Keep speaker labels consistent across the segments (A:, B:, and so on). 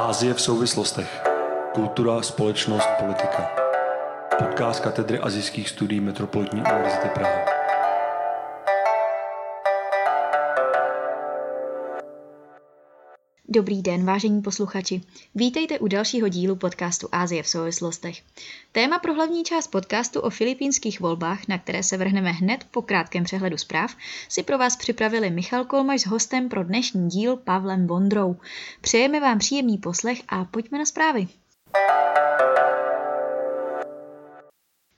A: Ázie v souvislostech. Kultura, společnost, politika. Podcast katedry azijských studií Metropolitní univerzity Praha.
B: Dobrý den, vážení posluchači. Vítejte u dalšího dílu podcastu Ázie v souvislostech. Téma pro hlavní část podcastu o filipínských volbách, na které se vrhneme hned po krátkém přehledu zpráv, si pro vás připravili Michal Kolmaš s hostem pro dnešní díl Pavlem Bondrou. Přejeme vám příjemný poslech a pojďme na zprávy.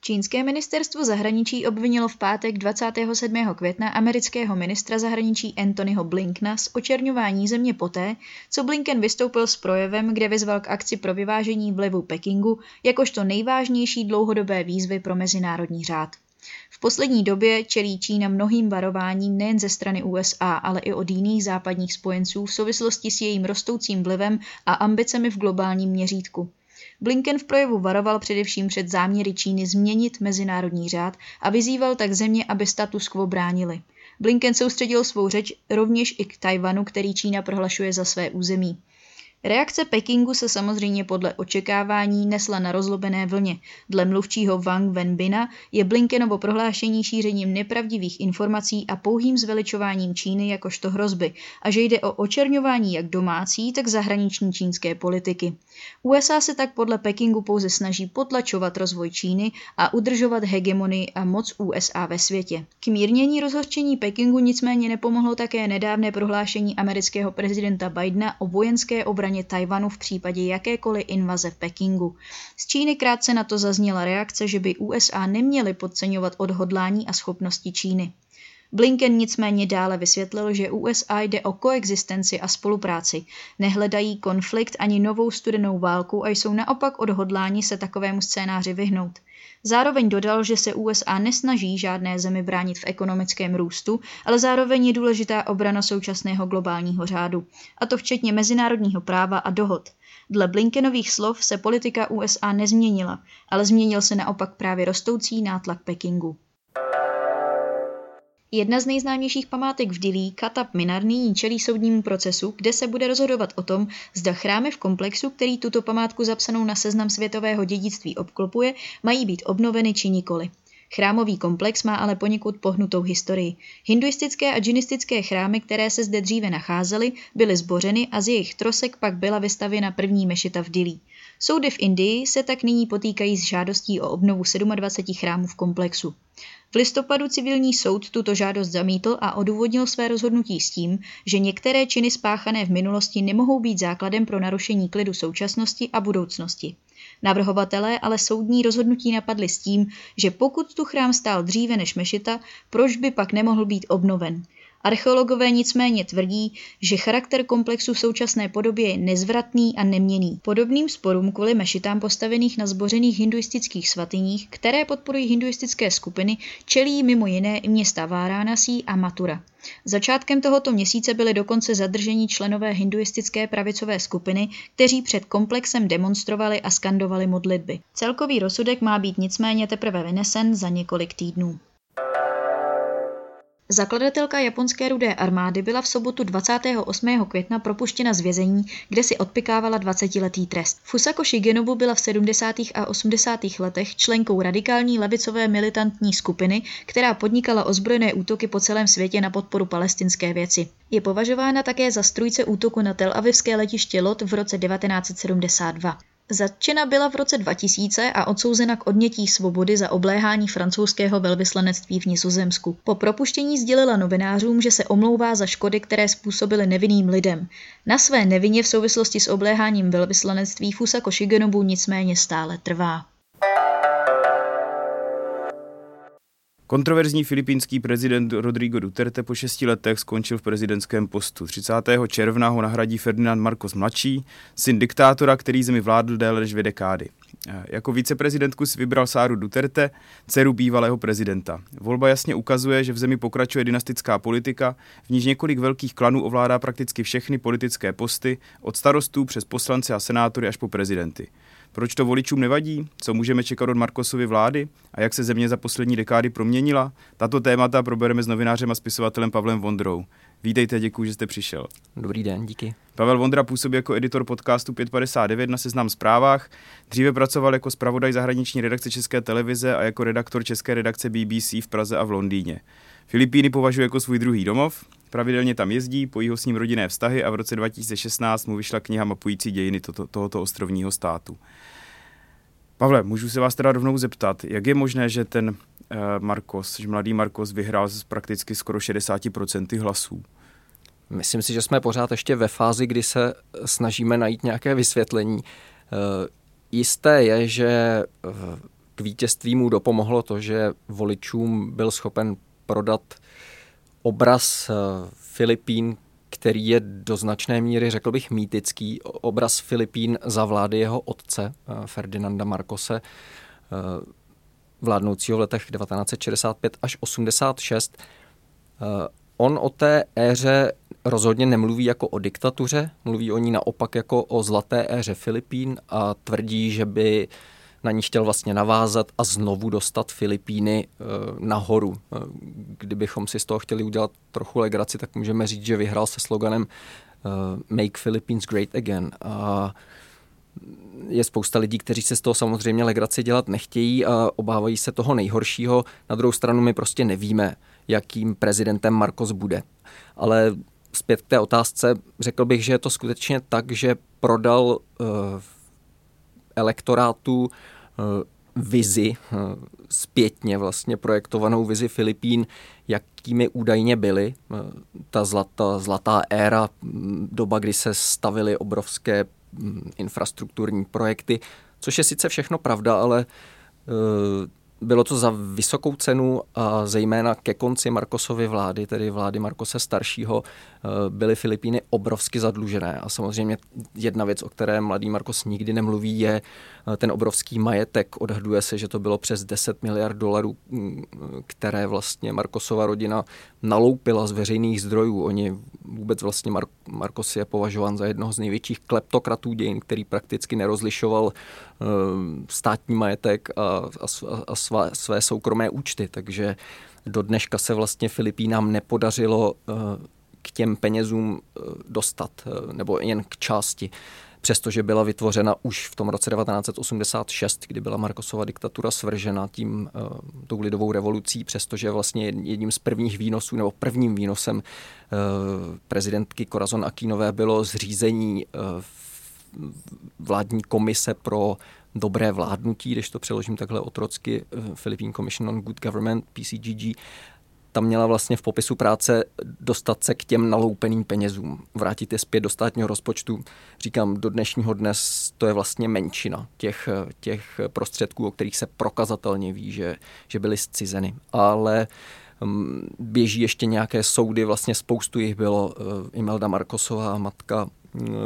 B: Čínské ministerstvo zahraničí obvinilo v pátek 27. května amerického ministra zahraničí Anthonyho Blinkna z očerňování země poté, co Blinken vystoupil s projevem, kde vyzval k akci pro vyvážení vlivu Pekingu jakožto nejvážnější dlouhodobé výzvy pro mezinárodní řád. V poslední době čelí Čína mnohým varováním nejen ze strany USA, ale i od jiných západních spojenců v souvislosti s jejím rostoucím vlivem a ambicemi v globálním měřítku. Blinken v projevu varoval především před záměry Číny změnit mezinárodní řád a vyzýval tak země, aby status quo bránili. Blinken soustředil svou řeč rovněž i k Tajvanu, který Čína prohlašuje za své území. Reakce Pekingu se samozřejmě podle očekávání nesla na rozlobené vlně. Dle mluvčího Wang Wenbina je Blinkenovo prohlášení šířením nepravdivých informací a pouhým zveličováním Číny jakožto hrozby a že jde o očerňování jak domácí, tak zahraniční čínské politiky. USA se tak podle Pekingu pouze snaží potlačovat rozvoj Číny a udržovat hegemonii a moc USA ve světě. K mírnění rozhořčení Pekingu nicméně nepomohlo také nedávné prohlášení amerického prezidenta Bidena o vojenské obraně obraně Tajvanu v případě jakékoliv invaze v Pekingu. Z Číny krátce na to zazněla reakce, že by USA neměly podceňovat odhodlání a schopnosti Číny. Blinken nicméně dále vysvětlil, že USA jde o koexistenci a spolupráci, nehledají konflikt ani novou studenou válku a jsou naopak odhodláni se takovému scénáři vyhnout. Zároveň dodal, že se USA nesnaží žádné zemi bránit v ekonomickém růstu, ale zároveň je důležitá obrana současného globálního řádu, a to včetně mezinárodního práva a dohod. Dle Blinkenových slov se politika USA nezměnila, ale změnil se naopak právě rostoucí nátlak Pekingu. Jedna z nejznámějších památek v Dili, Katap Minar, nyní čelí soudnímu procesu, kde se bude rozhodovat o tom, zda chrámy v komplexu, který tuto památku zapsanou na seznam světového dědictví obklopuje, mají být obnoveny či nikoli. Chrámový komplex má ale poněkud pohnutou historii. Hinduistické a džinistické chrámy, které se zde dříve nacházely, byly zbořeny a z jejich trosek pak byla vystavěna první mešita v Dili. Soudy v Indii se tak nyní potýkají s žádostí o obnovu 27 chrámů v komplexu. V listopadu civilní soud tuto žádost zamítl a odůvodnil své rozhodnutí s tím, že některé činy spáchané v minulosti nemohou být základem pro narušení klidu současnosti a budoucnosti. Navrhovatelé ale soudní rozhodnutí napadli s tím, že pokud tu chrám stál dříve než mešita, proč by pak nemohl být obnoven. Archeologové nicméně tvrdí, že charakter komplexu v současné podobě je nezvratný a neměný. Podobným sporům kvůli mešitám postavených na zbořených hinduistických svatyních, které podporují hinduistické skupiny, čelí mimo jiné i města Váránasí a Matura. Začátkem tohoto měsíce byly dokonce zadrženi členové hinduistické pravicové skupiny, kteří před komplexem demonstrovali a skandovali modlitby. Celkový rozsudek má být nicméně teprve vynesen za několik týdnů. Zakladatelka japonské rudé armády byla v sobotu 28. května propuštěna z vězení, kde si odpikávala 20-letý trest. Fusako Shigenobu byla v 70. a 80. letech členkou radikální levicové militantní skupiny, která podnikala ozbrojené útoky po celém světě na podporu palestinské věci. Je považována také za strujce útoku na Tel Avivské letiště Lot v roce 1972. Zatčena byla v roce 2000 a odsouzena k odnětí svobody za obléhání francouzského velvyslanectví v Nizozemsku. Po propuštění sdělila novinářům, že se omlouvá za škody, které způsobily nevinným lidem. Na své nevině v souvislosti s obléháním velvyslanectví Fusako Shigenobu nicméně stále trvá.
C: Kontroverzní filipínský prezident Rodrigo Duterte po šesti letech skončil v prezidentském postu. 30. června ho nahradí Ferdinand Marcos mladší, syn diktátora, který zemi vládl déle než dvě dekády. Jako viceprezidentku si vybral Sáru Duterte, dceru bývalého prezidenta. Volba jasně ukazuje, že v zemi pokračuje dynastická politika, v níž několik velkých klanů ovládá prakticky všechny politické posty, od starostů přes poslance a senátory až po prezidenty. Proč to voličům nevadí? Co můžeme čekat od Markosovy vlády? A jak se země za poslední dekády proměnila? Tato témata probereme s novinářem a spisovatelem Pavlem Vondrou. Vítejte, děkuji, že jste přišel.
D: Dobrý den, díky.
C: Pavel Vondra působí jako editor podcastu 559 na Seznam zprávách. Dříve pracoval jako zpravodaj zahraniční redakce České televize a jako redaktor České redakce BBC v Praze a v Londýně. Filipíny považuje jako svůj druhý domov, pravidelně tam jezdí, pojí ho s ním rodinné vztahy a v roce 2016 mu vyšla kniha mapující dějiny to, tohoto ostrovního státu. Pavle, můžu se vás teda rovnou zeptat, jak je možné, že ten uh, Marcos, že mladý Marcos vyhrál z prakticky skoro 60% hlasů?
D: Myslím si, že jsme pořád ještě ve fázi, kdy se snažíme najít nějaké vysvětlení. Uh, jisté je, že uh, k vítězství mu dopomohlo to, že voličům byl schopen prodat obraz uh, Filipín, který je do značné míry, řekl bych, mýtický. Obraz Filipín za vlády jeho otce, Ferdinanda Marcose, vládnoucího v letech 1965 až 86. On o té éře rozhodně nemluví jako o diktatuře, mluví o ní naopak jako o zlaté éře Filipín a tvrdí, že by na ní chtěl vlastně navázat a znovu dostat Filipíny e, nahoru. E, kdybychom si z toho chtěli udělat trochu legraci, tak můžeme říct, že vyhrál se sloganem e, Make Philippines Great Again. A je spousta lidí, kteří se z toho samozřejmě legraci dělat nechtějí a obávají se toho nejhoršího. Na druhou stranu my prostě nevíme, jakým prezidentem Marcos bude. Ale zpět k té otázce, řekl bych, že je to skutečně tak, že prodal uh, elektorátu uh, vizi, uh, zpětně vlastně projektovanou vizi Filipín, jakými údajně byly. Uh, ta zlatá, zlatá éra, doba, kdy se stavily obrovské um, infrastrukturní projekty, což je sice všechno pravda, ale bylo to za vysokou cenu a zejména ke konci Markosovy vlády, tedy vlády Markose staršího, eh, byly Filipíny obrovsky zadlužené. A samozřejmě jedna věc, o které mladý Markos nikdy nemluví, je eh, ten obrovský majetek. Odhaduje se, že to bylo přes 10 miliard dolarů, mm, které vlastně Markosova rodina naloupila z veřejných zdrojů. Oni vůbec vlastně Mar- Markos je považován za jednoho z největších kleptokratů dějin, který prakticky nerozlišoval uh, státní majetek a, a, a své, své soukromé účty. Takže do dneška se vlastně Filipínám nepodařilo uh, k těm penězům uh, dostat, uh, nebo jen k části přestože byla vytvořena už v tom roce 1986, kdy byla Markosova diktatura svržena tím tou lidovou revolucí, přestože vlastně jedním z prvních výnosů nebo prvním výnosem prezidentky Corazon Aquinové bylo zřízení vládní komise pro dobré vládnutí, když to přeložím takhle otrocky, Philippine Commission on Good Government, PCGG, tam měla vlastně v popisu práce dostat se k těm naloupeným penězům, vrátit je zpět do státního rozpočtu. Říkám, do dnešního dnes to je vlastně menšina těch, těch prostředků, o kterých se prokazatelně ví, že, že byly zcizeny. Ale um, běží ještě nějaké soudy, vlastně spoustu jich bylo. Uh, Imelda Markosová, matka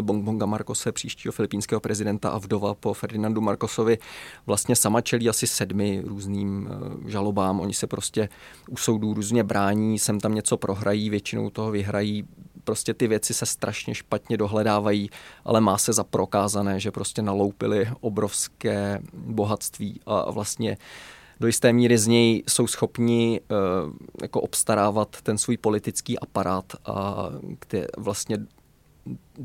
D: Bongbonga Marcose, příštího filipínského prezidenta a vdova po Ferdinandu Marcosovi, vlastně sama čelí asi sedmi různým eh, žalobám. Oni se prostě u soudů různě brání, sem tam něco prohrají, většinou toho vyhrají. Prostě ty věci se strašně špatně dohledávají, ale má se za prokázané, že prostě naloupili obrovské bohatství a vlastně do jisté míry z něj jsou schopni uh, jako obstarávat ten svůj politický aparát a kde vlastně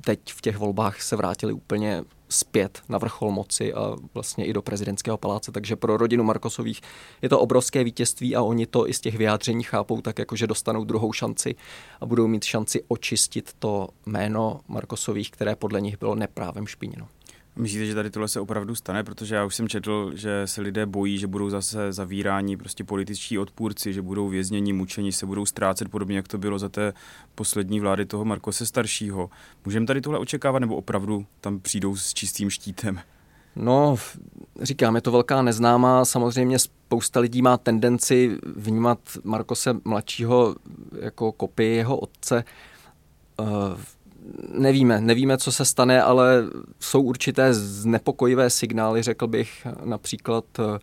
D: teď v těch volbách se vrátili úplně zpět na vrchol moci a vlastně i do prezidentského paláce, takže pro rodinu Markosových je to obrovské vítězství a oni to i z těch vyjádření chápou tak, jako že dostanou druhou šanci a budou mít šanci očistit to jméno Markosových, které podle nich bylo neprávem špiněno.
C: Myslíte, že tady tohle se opravdu stane? Protože já už jsem četl, že se lidé bojí, že budou zase zavíráni prostě političtí odpůrci, že budou vězněni, mučeni, se budou ztrácet, podobně jak to bylo za té poslední vlády toho Markose staršího. Můžeme tady tohle očekávat, nebo opravdu tam přijdou s čistým štítem?
D: No, říkám, je to velká neznámá. Samozřejmě spousta lidí má tendenci vnímat Markose mladšího jako kopii jeho otce. Uh, nevíme, nevíme, co se stane, ale jsou určité znepokojivé signály, řekl bych, například eh,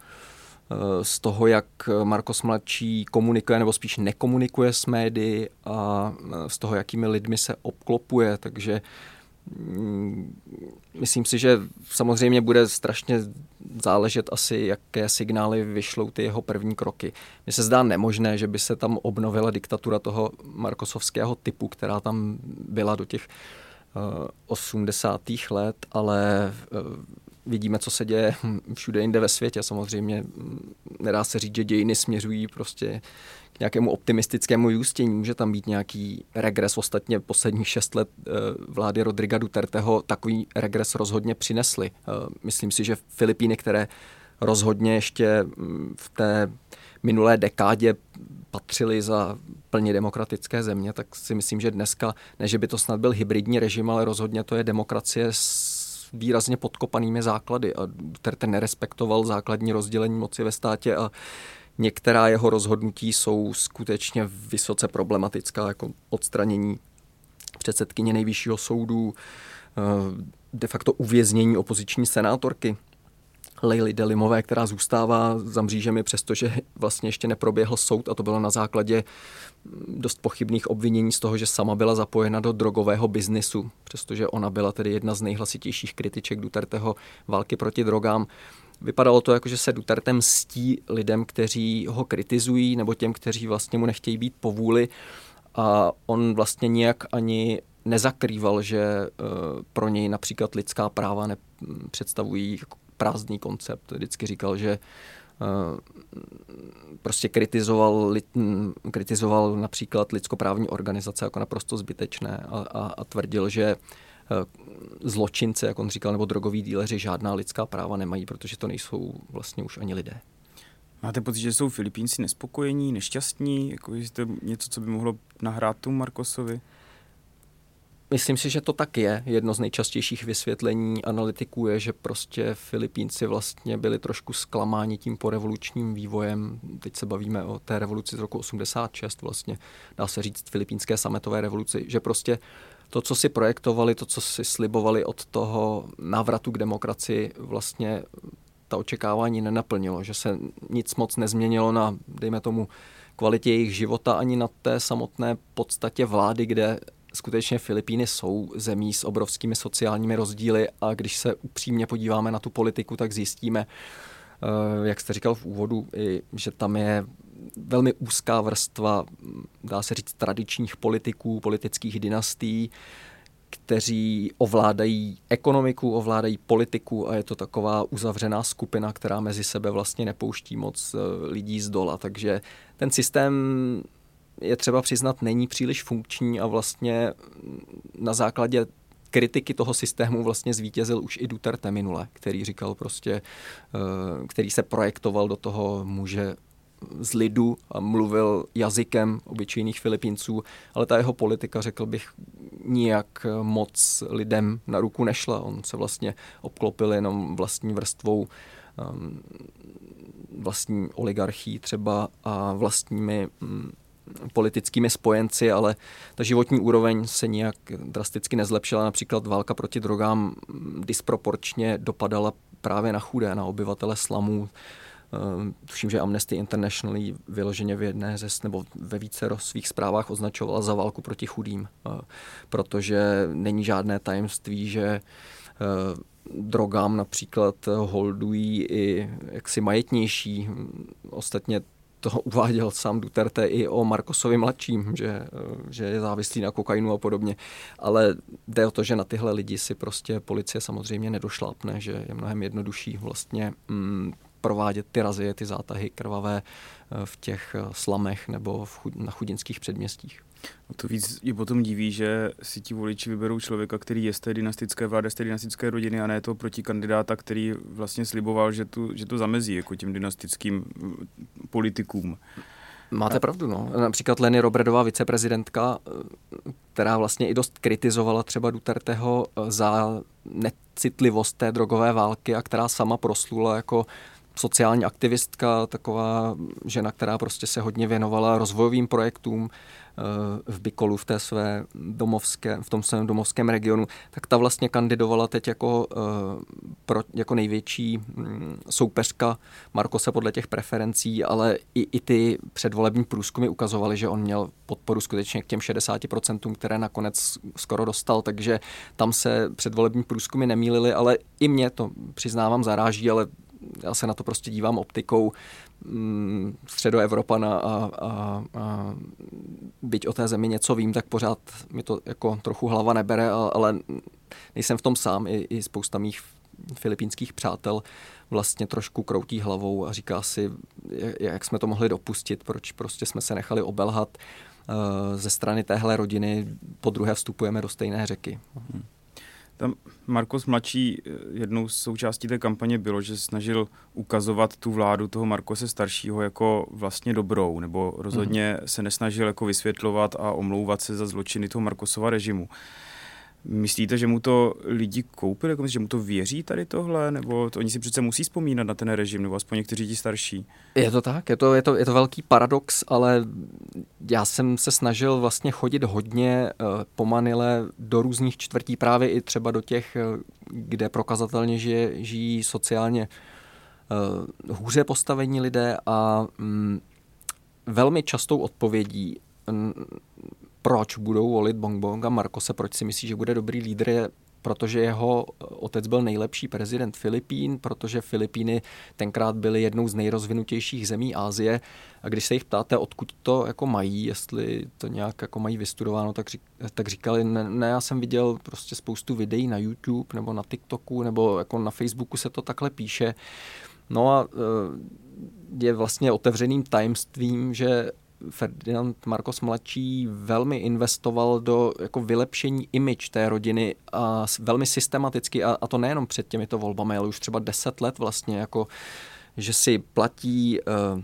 D: z toho, jak Markos mladší komunikuje nebo spíš nekomunikuje s médií a eh, z toho, jakými lidmi se obklopuje, takže Mm, myslím si, že samozřejmě bude strašně záležet asi, jaké signály vyšlou ty jeho první kroky. Mně se zdá nemožné, že by se tam obnovila diktatura toho markosovského typu, která tam byla do těch 80. let, ale vidíme, co se děje všude jinde ve světě. Samozřejmě mm, nedá se říct, že dějiny směřují prostě nějakému optimistickému vyústění. Může tam být nějaký regres. Ostatně posledních šest let eh, vlády Rodriga Duterteho takový regres rozhodně přinesly. Eh, myslím si, že Filipíny, které rozhodně ještě mm, v té minulé dekádě patřili za plně demokratické země, tak si myslím, že dneska, ne že by to snad byl hybridní režim, ale rozhodně to je demokracie s výrazně podkopanými základy a Duterte nerespektoval základní rozdělení moci ve státě a některá jeho rozhodnutí jsou skutečně vysoce problematická, jako odstranění předsedkyně nejvyššího soudu, eh, de facto uvěznění opoziční senátorky Leily Delimové, která zůstává za mřížemi, přestože vlastně ještě neproběhl soud a to bylo na základě dost pochybných obvinění z toho, že sama byla zapojena do drogového biznisu, přestože ona byla tedy jedna z nejhlasitějších kritiček Duterteho války proti drogám. Vypadalo to jako, že se Duterte mstí lidem, kteří ho kritizují, nebo těm, kteří vlastně mu nechtějí být povůli a on vlastně nijak ani nezakrýval, že eh, pro něj například lidská práva nepředstavují prázdný koncept. Vždycky říkal, že Eh, prostě kritizoval, kritizoval například lidskoprávní organizace jako naprosto zbytečné a, a, a tvrdil, že zločince, jak on říkal, nebo drogoví díleři žádná lidská práva nemají, protože to nejsou vlastně už ani lidé.
C: Máte pocit, že jsou Filipínci nespokojení, nešťastní? Jako, je to něco, co by mohlo nahrát tomu Markosovi?
D: Myslím si, že to tak je. Jedno z nejčastějších vysvětlení analytiků je, že prostě Filipínci vlastně byli trošku zklamáni tím porevolučním vývojem. Teď se bavíme o té revoluci z roku 86 vlastně, dá se říct filipínské sametové revoluci, že prostě to, co si projektovali, to, co si slibovali od toho návratu k demokracii, vlastně ta očekávání nenaplnilo, že se nic moc nezměnilo na, dejme tomu, kvalitě jejich života ani na té samotné podstatě vlády, kde skutečně Filipíny jsou zemí s obrovskými sociálními rozdíly. A když se upřímně podíváme na tu politiku, tak zjistíme, eh, jak jste říkal v úvodu, že tam je velmi úzká vrstva, dá se říct, tradičních politiků, politických dynastií, kteří ovládají ekonomiku, ovládají politiku a je to taková uzavřená skupina, která mezi sebe vlastně nepouští moc eh, lidí z dola. Takže ten systém je třeba přiznat, není příliš funkční a vlastně na základě kritiky toho systému vlastně zvítězil už i Duterte minule, který říkal prostě, eh, který se projektoval do toho muže z lidu a mluvil jazykem obyčejných Filipínců, ale ta jeho politika, řekl bych, nijak moc lidem na ruku nešla. On se vlastně obklopil jenom vlastní vrstvou ehm, vlastní oligarchí třeba a vlastními mm, politickými spojenci, ale ta životní úroveň se nijak drasticky nezlepšila. Například válka proti drogám disproporčně dopadala právě na chudé, na obyvatele slamů. Eh, tuším, že Amnesty International vyloženě v jedné ze, nebo ve více svých zprávách označovala za válku proti chudým, eh, protože není žádné tajemství, že eh, drogám například holdují i jaksi majetnější. Ostatně toho uváděl sám Duterte i o Markosovi mladším, že, že je závislý na kokainu a podobně. Ale jde o to, že na tyhle lidi si prostě policie samozřejmě nedošlápne, že je mnohem jednodušší vlastně mm, provádět ty razie, ty zátahy krvavé eh, v těch eh, slamech nebo v chud, na chudinských předměstích.
C: A to víc je potom diví, že si ti voliči vyberou člověka, který je z té dynastické vlády, z té dynastické rodiny a ne to proti kandidáta, který vlastně sliboval, že, tu, že to zamezí jako těm dynastickým mm, politikům.
D: Máte pravdu, no. Například Leny Robredová, viceprezidentka, která vlastně i dost kritizovala třeba Duterteho za necitlivost té drogové války a která sama proslula jako sociální aktivistka, taková žena, která prostě se hodně věnovala rozvojovým projektům, Eh, v Bikolu, v té své domovské, v tom svém domovském regionu, tak ta vlastně kandidovala teď jako, eh, pro, jako největší mm, soupeřka Markose podle těch preferencí, ale i, i ty předvolební průzkumy ukazovaly, že on měl podporu skutečně k těm 60%, které nakonec skoro dostal, takže tam se předvolební průzkumy nemýlily, ale i mě to přiznávám zaráží, ale já se na to prostě dívám optikou mm, středoevropana a, a, a byť o té zemi něco vím, tak pořád mi to jako trochu hlava nebere, ale nejsem v tom sám, i, i spousta mých filipínských přátel vlastně trošku kroutí hlavou a říká si, jak jsme to mohli dopustit, proč prostě jsme se nechali obelhat eh, ze strany téhle rodiny, po druhé vstupujeme do stejné řeky. Hmm.
C: Tam Marcos mladší, eh, jednou z součástí té kampaně bylo, že snažil ukazovat tu vládu toho Markose staršího jako vlastně dobrou, nebo rozhodně mm. se nesnažil jako vysvětlovat a omlouvat se za zločiny toho Markosova režimu. Myslíte, že mu to lidi koupili, jako že mu to věří tady tohle, nebo to oni si přece musí vzpomínat na ten režim, nebo aspoň někteří ti starší?
D: Je to tak, je to, je to, je to velký paradox, ale já jsem se snažil vlastně chodit hodně uh, po Manile do různých čtvrtí, právě i třeba do těch, uh, kde prokazatelně žije, žijí sociálně uh, hůře postavení lidé a um, velmi častou odpovědí proč budou volit Bongbong a Marcose, proč si myslí, že bude dobrý lídr, je protože jeho otec byl nejlepší prezident Filipín, protože Filipíny tenkrát byly jednou z nejrozvinutějších zemí Asie a když se jich ptáte, odkud to jako mají, jestli to nějak jako mají vystudováno, tak, řík, tak říkali, ne, ne, já jsem viděl prostě spoustu videí na YouTube nebo na TikToku nebo jako na Facebooku se to takhle píše. No a e, je vlastně otevřeným tajemstvím, že Ferdinand Marcos mladší velmi investoval do jako vylepšení image té rodiny a velmi systematicky, a, a to nejenom před těmito volbami, ale už třeba deset let vlastně, jako že si platí uh,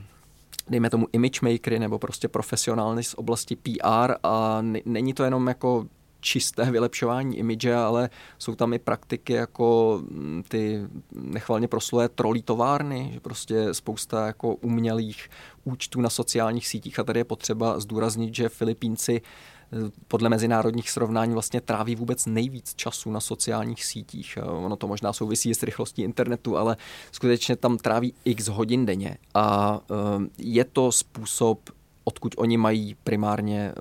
D: dejme tomu image makery nebo prostě profesionálny z oblasti PR a není to jenom jako čisté vylepšování imidže, ale jsou tam i praktiky jako mm, ty nechvalně proslulé trolí továrny, že prostě spousta jako umělých účtů na sociálních sítích a tady je potřeba zdůraznit, že Filipínci eh, podle mezinárodních srovnání vlastně tráví vůbec nejvíc času na sociálních sítích. Ono to možná souvisí s rychlostí internetu, ale skutečně tam tráví x hodin denně. A eh, je to způsob, odkud oni mají primárně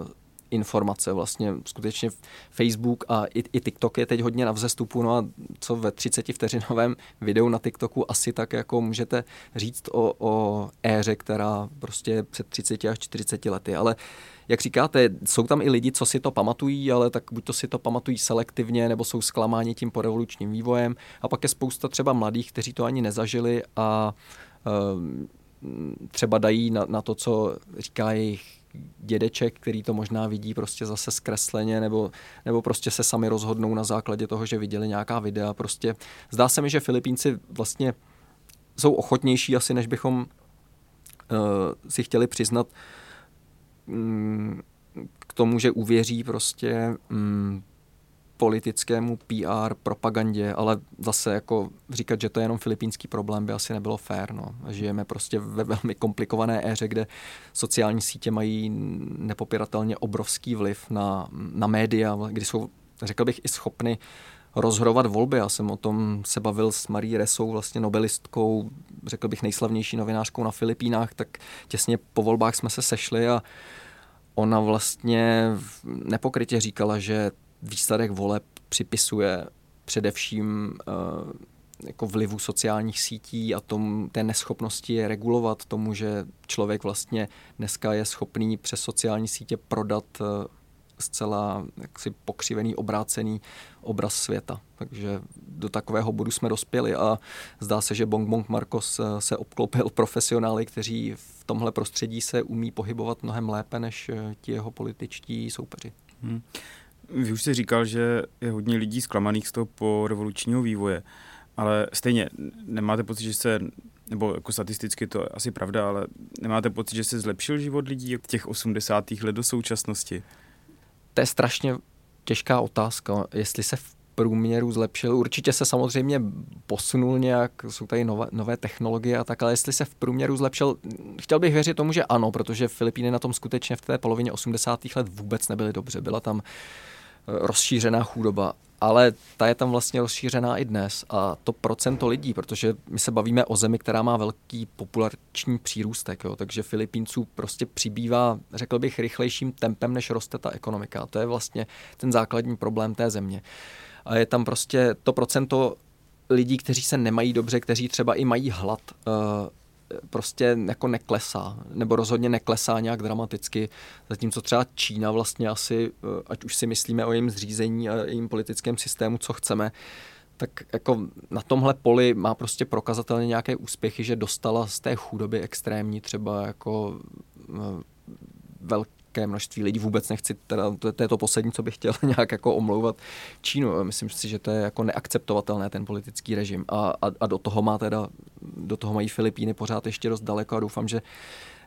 D: informace. Vlastně skutečně Facebook a i, i TikTok je teď hodně na vzestupu, no a co ve 30 vteřinovém videu na TikToku asi tak jako můžete říct o, o éře, která prostě před 30 až 40 lety, ale jak říkáte, jsou tam i lidi, co si to pamatují, ale tak buď to si to pamatují selektivně, nebo jsou zklamáni tím porevolučním vývojem. A pak je spousta třeba mladých, kteří to ani nezažili a um, třeba dají na, na to, co říká jejich dědeček, který to možná vidí prostě zase zkresleně, nebo, nebo prostě se sami rozhodnou na základě toho, že viděli nějaká videa. Prostě zdá se mi, že Filipínci vlastně jsou ochotnější asi, než bychom uh, si chtěli přiznat um, k tomu, že uvěří prostě um, politickému PR, propagandě, ale zase jako říkat, že to je jenom filipínský problém, by asi nebylo fér. No. Žijeme prostě ve velmi komplikované éře, kde sociální sítě mají nepopiratelně obrovský vliv na, na média, kdy jsou, řekl bych, i schopny rozhodovat volby. Já jsem o tom se bavil s Marí Resou, vlastně nobelistkou, řekl bych nejslavnější novinářkou na Filipínách, tak těsně po volbách jsme se sešli a ona vlastně nepokrytě říkala, že výsledek voleb připisuje především uh, jako vlivu sociálních sítí a tom, té neschopnosti je regulovat tomu, že člověk vlastně dneska je schopný přes sociální sítě prodat uh, zcela jaksi pokřivený, obrácený obraz světa. Takže do takového bodu jsme dospěli a zdá se, že Bong Bong Marcos eh, se obklopil profesionály, kteří v tomhle prostředí se umí pohybovat mnohem lépe než ti jeho političtí soupeři. Hmm.
C: Vy už jste říkal, že je hodně lidí zklamaných z toho po revolučního vývoje, ale stejně nemáte pocit, že se, nebo jako statisticky to je asi pravda, ale nemáte pocit, že se zlepšil život lidí od těch 80. let do současnosti?
D: To je strašně těžká otázka, jestli se v průměru zlepšil. Určitě se samozřejmě posunul nějak, jsou tady nové, nové technologie a tak, ale jestli se v průměru zlepšil, chtěl bych věřit tomu, že ano, protože Filipíny na tom skutečně v té polovině 80. let vůbec nebyly dobře. Byla tam rozšířená chudoba, ale ta je tam vlastně rozšířená i dnes a to procento lidí, protože my se bavíme o zemi, která má velký populační přírůstek, jo, takže Filipínců prostě přibývá, řekl bych, rychlejším tempem, než roste ta ekonomika. A to je vlastně ten základní problém té země. A je tam prostě to procento lidí, kteří se nemají dobře, kteří třeba i mají hlad, eh, prostě jako neklesá, nebo rozhodně neklesá nějak dramaticky, zatímco třeba Čína vlastně asi, eh, ať už si myslíme o jejím zřízení a jejím politickém systému, co chceme, tak jako na tomhle poli má prostě prokazatelně nějaké úspěchy, že dostala z té chudoby extrémní třeba jako eh, velký velké množství lidí. Vůbec nechci, teda, to, to je to poslední, co bych chtěl nějak jako omlouvat Čínu. Myslím si, že to je jako neakceptovatelné ten politický režim. A, a, a do toho má teda, do toho mají Filipíny pořád ještě dost daleko a doufám, že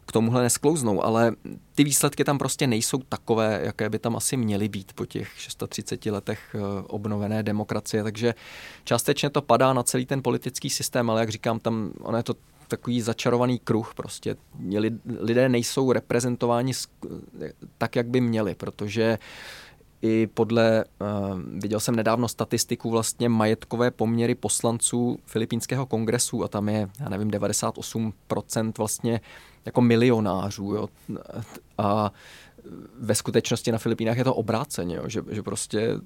D: k tomuhle nesklouznou, ale ty výsledky tam prostě nejsou takové, jaké by tam asi měly být po těch 630 letech eh, obnovené demokracie, takže částečně to padá na celý ten politický systém, ale jak říkám, tam ono je to takový začarovaný kruh prostě. Lidé nejsou reprezentováni tak, jak by měli, protože i podle, uh, viděl jsem nedávno statistiku vlastně majetkové poměry poslanců filipínského kongresu a tam je, já nevím, 98% vlastně jako milionářů. Jo. A ve skutečnosti na Filipínách je to obráceně, jo, že, že prostě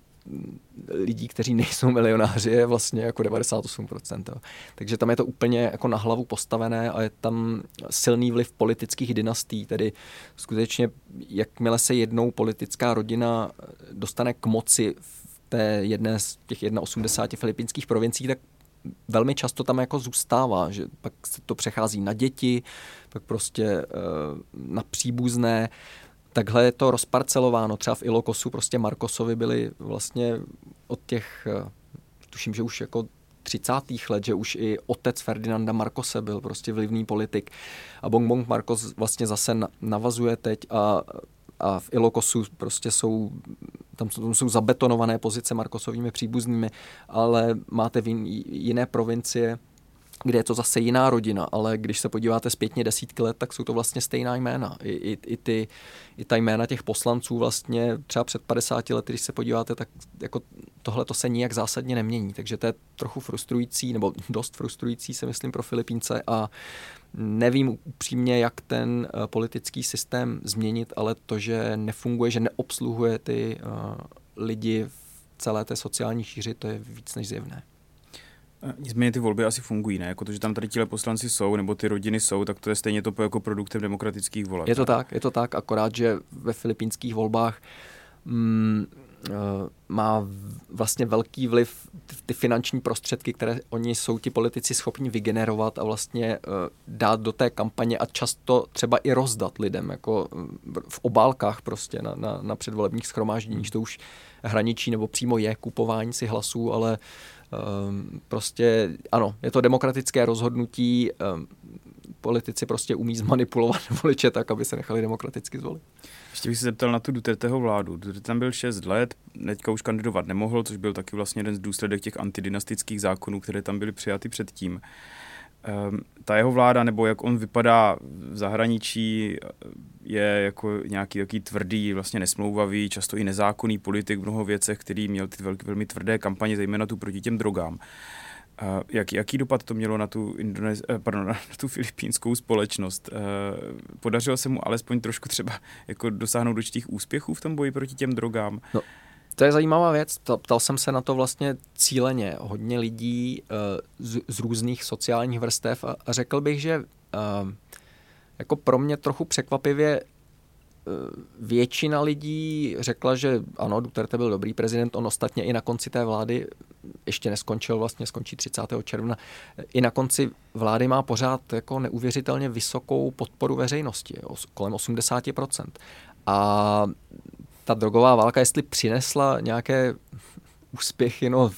D: lidí, kteří nejsou milionáři, je vlastně jako 98%. Jo. Takže tam je to úplně jako na hlavu postavené a je tam silný vliv politických dynastí, tedy skutečně jakmile se jednou politická rodina dostane k moci v té jedné z těch 81 filipínských provincií, tak velmi často tam jako zůstává, že pak se to přechází na děti, pak prostě eh, na příbuzné, takhle je to rozparcelováno. Třeba v Ilokosu prostě Markosovi byli vlastně od těch, eh, tuším, že už jako 30. let, že už i otec Ferdinanda Markose byl prostě vlivný politik. A Bong Bong Marcos vlastně zase navazuje teď a, a v Ilokosu prostě jsou tam, tam jsou zabetonované pozice Markosovými příbuznými, ale máte v jiné provincie, kde je to zase jiná rodina, ale když se podíváte zpětně desítky let, tak jsou to vlastně stejná jména. I, i, i, ty, i ta jména těch poslanců vlastně třeba před 50 lety, když se podíváte, tak jako tohle to se nijak zásadně nemění. Takže to je trochu frustrující, nebo dost frustrující, se myslím, pro Filipínce a nevím upřímně, jak ten uh, politický systém změnit, ale to, že nefunguje, že neobsluhuje ty uh, lidi v celé té sociální šíři, to je víc než zjevné.
C: Nicméně ty volby asi fungují, ne? Jako to, že tam tady tíhle poslanci jsou, nebo ty rodiny jsou, tak to je stejně to jako produktem demokratických voleb.
D: Je to tak, je to tak, akorát, že ve filipínských volbách mm, uh, má vlastně velký vliv ty finanční prostředky, které oni jsou ti politici schopni vygenerovat a vlastně uh, dát do té kampaně a často třeba i rozdat lidem, jako v obálkách prostě na, na, na předvolebních schromážděních, hmm. to už hraničí nebo přímo je kupování si hlasů, ale uh, Ehm, prostě ano, je to demokratické rozhodnutí, ehm, politici prostě umí zmanipulovat voliče tak, aby se nechali demokraticky zvolit.
C: Ještě bych se zeptal na tu Duterteho vládu. Duterte tam byl 6 let, teďka už kandidovat nemohl, což byl taky vlastně jeden z důsledek těch antidynastických zákonů, které tam byly přijaty předtím. Um, ta jeho vláda, nebo jak on vypadá v zahraničí, je jako nějaký takový tvrdý, vlastně nesmlouvavý, často i nezákonný politik v mnoho věcech, který měl ty velké, velmi tvrdé kampaně, zejména tu proti těm drogám. Uh, jak, jaký dopad to mělo na tu, Indonez, eh, pardon, na tu filipínskou společnost? Uh, podařilo se mu alespoň trošku třeba jako dosáhnout určitých úspěchů v tom boji proti těm drogám?
D: No, to je zajímavá věc. Ptal jsem se na to vlastně cíleně. Hodně lidí uh, z, z různých sociálních vrstev a, a řekl bych, že uh, jako pro mě trochu překvapivě uh, většina lidí řekla, že ano, Duterte byl dobrý prezident, on ostatně i na konci té vlády ještě neskončil, vlastně skončí 30. června, i na konci vlády má pořád jako neuvěřitelně vysokou podporu veřejnosti, kolem 80%. A ta drogová válka, jestli přinesla nějaké úspěchy, no,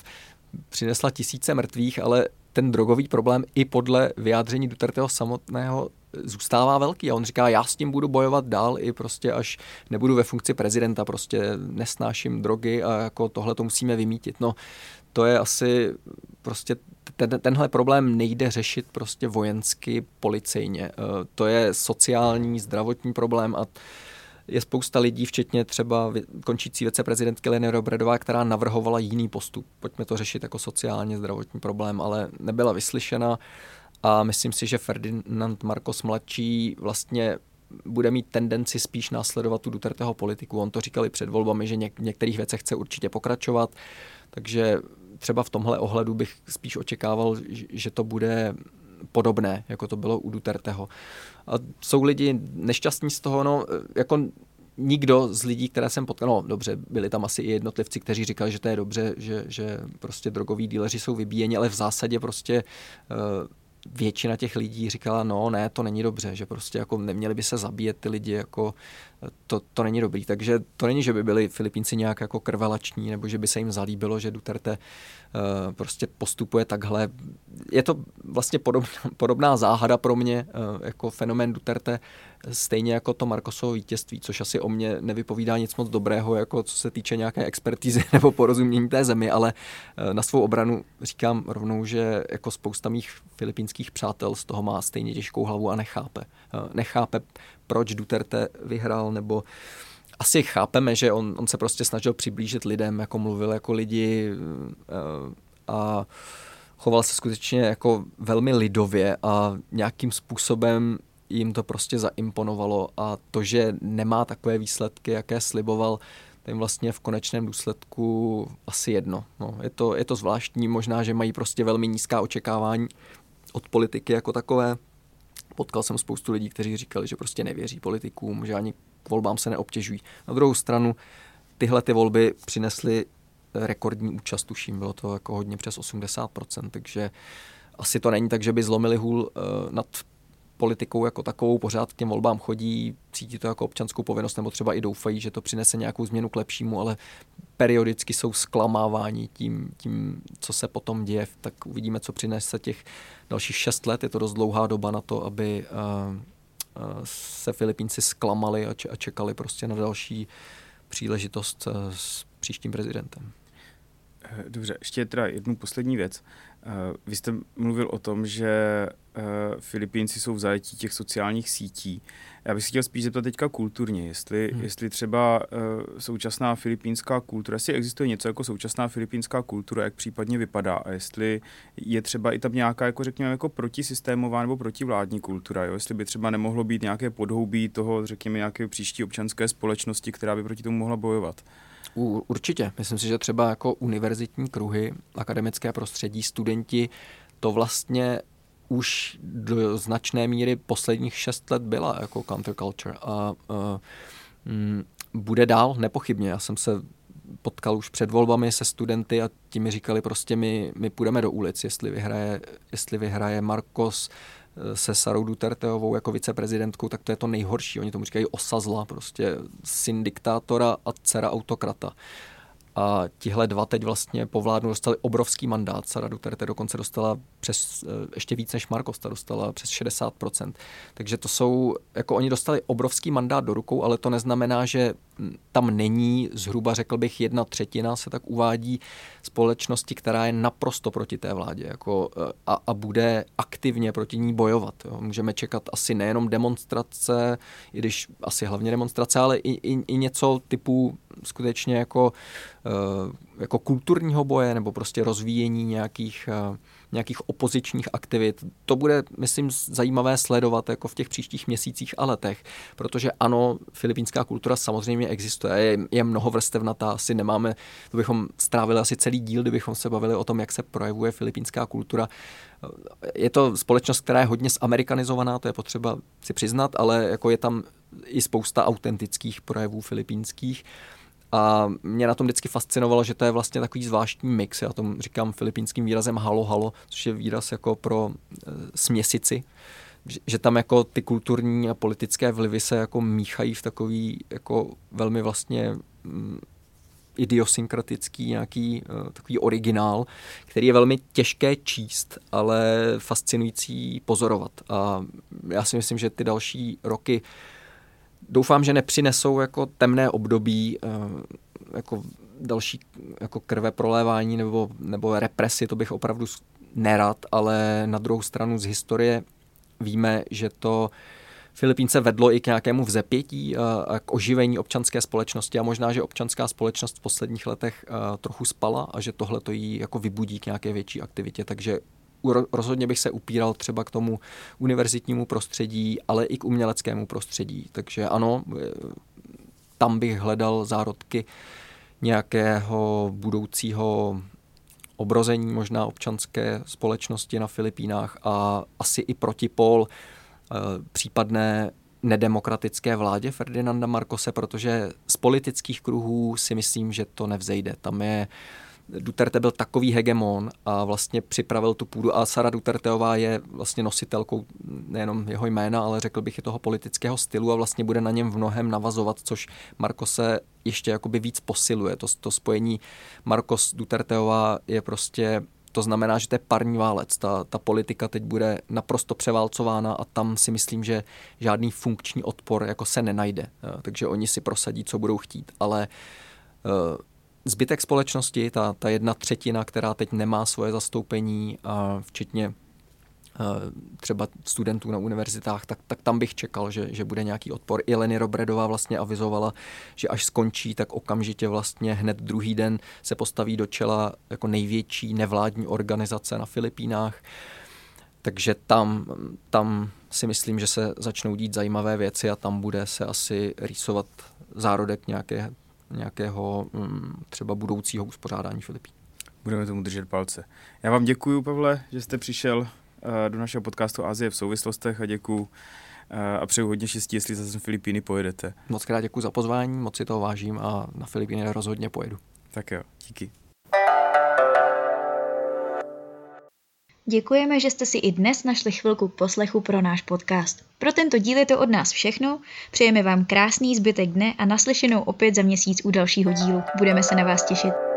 D: přinesla tisíce mrtvých, ale ten drogový problém i podle vyjádření Duterteho samotného zůstává velký a on říká, já s tím budu bojovat dál i prostě až nebudu ve funkci prezidenta, prostě nesnáším drogy a jako tohle to musíme vymítit. No, to je asi prostě ten, tenhle problém nejde řešit prostě vojensky, policejně. Eh, to je sociální, zdravotní problém a je spousta lidí, včetně třeba končící viceprezidentky Leny Robredová, která navrhovala jiný postup. Pojďme to řešit jako sociálně zdravotní problém, ale nebyla vyslyšena a myslím si, že Ferdinand Marcos mladší vlastně bude mít tendenci spíš následovat tu Duterteho politiku. On to říkal i před volbami, že něk- v některých věcech chce určitě pokračovat, takže třeba v tomhle ohledu bych spíš očekával, že to bude podobné, jako to bylo u Duterteho. A jsou lidi nešťastní z toho, no, jako nikdo z lidí, které jsem potkal, no dobře, byli tam asi i jednotlivci, kteří říkali, že to je dobře, že, že prostě drogoví díleři jsou vybíjeni, ale v zásadě prostě uh, většina těch lidí říkala, no ne, to není dobře, že prostě jako neměli by se zabíjet ty lidi, jako to, to není dobrý. Takže to není, že by byli Filipínci nějak jako krvelační, nebo že by se jim zalíbilo, že Duterte uh, prostě postupuje takhle. Je to vlastně podobná, podobná záhada pro mě, uh, jako fenomén Duterte, stejně jako to Markosovo vítězství, což asi o mě nevypovídá nic moc dobrého, jako co se týče nějaké expertízy nebo porozumění té zemi, ale uh, na svou obranu říkám rovnou, že jako spousta mých filipínských přátel z toho má stejně těžkou hlavu a nechápe. Nechápe, proč Duterte vyhrál, nebo asi chápeme, že on, on se prostě snažil přiblížit lidem, jako mluvil jako lidi eh, a choval se skutečně jako velmi lidově a nějakým způsobem jim to prostě zaimponovalo a to, že nemá takové výsledky, jaké sliboval, to vlastně v konečném důsledku asi jedno. No, je, to, je to zvláštní, možná, že mají prostě velmi nízká očekávání od politiky jako takové, Potkal jsem spoustu lidí, kteří říkali, že prostě nevěří politikům, že ani k volbám se neobtěžují. Na druhou stranu, tyhle ty volby přinesly rekordní účast, tuším, bylo to jako hodně přes 80%, takže asi to není tak, že by zlomili hůl uh, nad politikou jako takovou, pořád k těm volbám chodí, cítí to jako občanskou povinnost, nebo třeba i doufají, že to přinese nějakou změnu k lepšímu, ale periodicky jsou zklamáváni tím, tím, co se potom děje, tak uvidíme, co přinese těch dalších šest let. Je to dost dlouhá doba na to, aby uh, uh, se Filipínci zklamali a, čekali prostě na další příležitost uh, s příštím prezidentem.
C: Dobře, ještě teda jednu poslední věc. Vy jste mluvil o tom, že Filipínci jsou v zajetí těch sociálních sítí. Já bych si chtěl spíš zeptat teďka kulturně, jestli, hmm. jestli třeba současná filipínská kultura, jestli existuje něco jako současná filipínská kultura, jak případně vypadá a jestli je třeba i tam nějaká, jako řekněme, jako protisystémová nebo protivládní kultura, jo? jestli by třeba nemohlo být nějaké podhoubí toho, řekněme, nějaké příští občanské společnosti, která by proti tomu mohla bojovat.
D: Určitě. Myslím si, že třeba jako univerzitní kruhy, akademické prostředí, studenti to vlastně už do značné míry posledních šest let byla jako counterculture a uh, mm, bude dál nepochybně. Já jsem se potkal už před volbami se studenty a ti mi říkali prostě my, my půjdeme do ulic, jestli vyhraje, jestli vyhraje Marcos e, se Sarou Duterteovou jako viceprezidentkou, tak to je to nejhorší. Oni tomu říkají osazla, prostě syn diktátora a dcera autokrata. A tihle dva teď vlastně po vládnu dostali obrovský mandát. Sara Duterte dokonce dostala přes, eh, ještě víc než Marcos, ta dostala přes 60%. Takže to jsou, jako oni dostali obrovský mandát do rukou, ale to neznamená, že tam není zhruba, řekl bych, jedna třetina se tak uvádí společnosti, která je naprosto proti té vládě jako, eh, a, a bude aktivně proti ní bojovat. Jo. Můžeme čekat asi nejenom demonstrace, i když asi hlavně demonstrace, ale i, i, i něco typu skutečně jako, eh, jako kulturního boje nebo prostě rozvíjení nějakých nějakých opozičních aktivit. To bude, myslím, zajímavé sledovat jako v těch příštích měsících a letech, protože ano, filipínská kultura samozřejmě existuje, je, je mnoho vrstevnatá, asi nemáme, to bychom strávili asi celý díl, kdybychom se bavili o tom, jak se projevuje filipínská kultura. Je to společnost, která je hodně zamerikanizovaná, to je potřeba si přiznat, ale jako je tam i spousta autentických projevů filipínských. A mě na tom vždycky fascinovalo, že to je vlastně takový zvláštní mix. Já tomu říkám filipínským výrazem halo halo, což je výraz jako pro e, směsici. Že, že tam jako ty kulturní a politické vlivy se jako míchají v takový jako velmi vlastně mm, idiosynkratický nějaký uh, takový originál, který je velmi těžké číst, ale fascinující pozorovat. A já si myslím, že ty další roky doufám, že nepřinesou jako temné období, uh, jako další jako krve prolévání nebo, nebo represi, to bych opravdu nerad, ale na druhou stranu z historie víme, že to Filipínce vedlo i k nějakému vzepětí, a k oživení občanské společnosti a možná, že občanská společnost v posledních letech trochu spala a že tohle to jí jako vybudí k nějaké větší aktivitě. Takže rozhodně bych se upíral třeba k tomu univerzitnímu prostředí, ale i k uměleckému prostředí. Takže ano, e, tam bych hledal zárodky nějakého budoucího obrození možná občanské společnosti na Filipínách a asi i protipol eh, případné nedemokratické vládě Ferdinanda Marcose, protože z politických kruhů si myslím, že to nevzejde. Tam je Duterte byl takový hegemon a vlastně připravil tu půdu a Sara Duterteová je vlastně nositelkou nejenom jeho jména, ale řekl bych i toho politického stylu a vlastně bude na něm v mnohem navazovat, což Marcose ještě jakoby víc posiluje. To, to spojení Marcos Duterteová je prostě to znamená, že to je parní válec. Ta, ta politika teď bude naprosto převálcována a tam si myslím, že žádný funkční odpor jako se nenajde. Takže oni si prosadí, co budou chtít. Ale eh, zbytek společnosti, ta, ta jedna třetina, která teď nemá svoje zastoupení, včetně třeba studentů na univerzitách, tak, tak tam bych čekal, že, že bude nějaký odpor. I Leny Robredová vlastně avizovala, že až skončí, tak okamžitě vlastně hned druhý den se postaví do čela jako největší nevládní organizace na Filipínách. Takže tam, tam si myslím, že se začnou dít zajímavé věci a tam bude se asi rýsovat zárodek nějaké nějakého mm, třeba budoucího uspořádání Filipín.
C: Budeme tomu držet palce. Já vám děkuji, Pavle, že jste přišel eh, do našeho podcastu Azie v souvislostech a děkuji eh, a přeju hodně štěstí, jestli zase Filipíny pojedete.
D: Moc krát děkuji za pozvání, moc si toho vážím a na Filipíny rozhodně pojedu.
C: Tak jo, díky.
B: Děkujeme, že jste si i dnes našli chvilku k poslechu pro náš podcast. Pro tento díl je to od nás všechno. Přejeme vám krásný zbytek dne a naslyšenou opět za měsíc u dalšího dílu. Budeme se na vás těšit.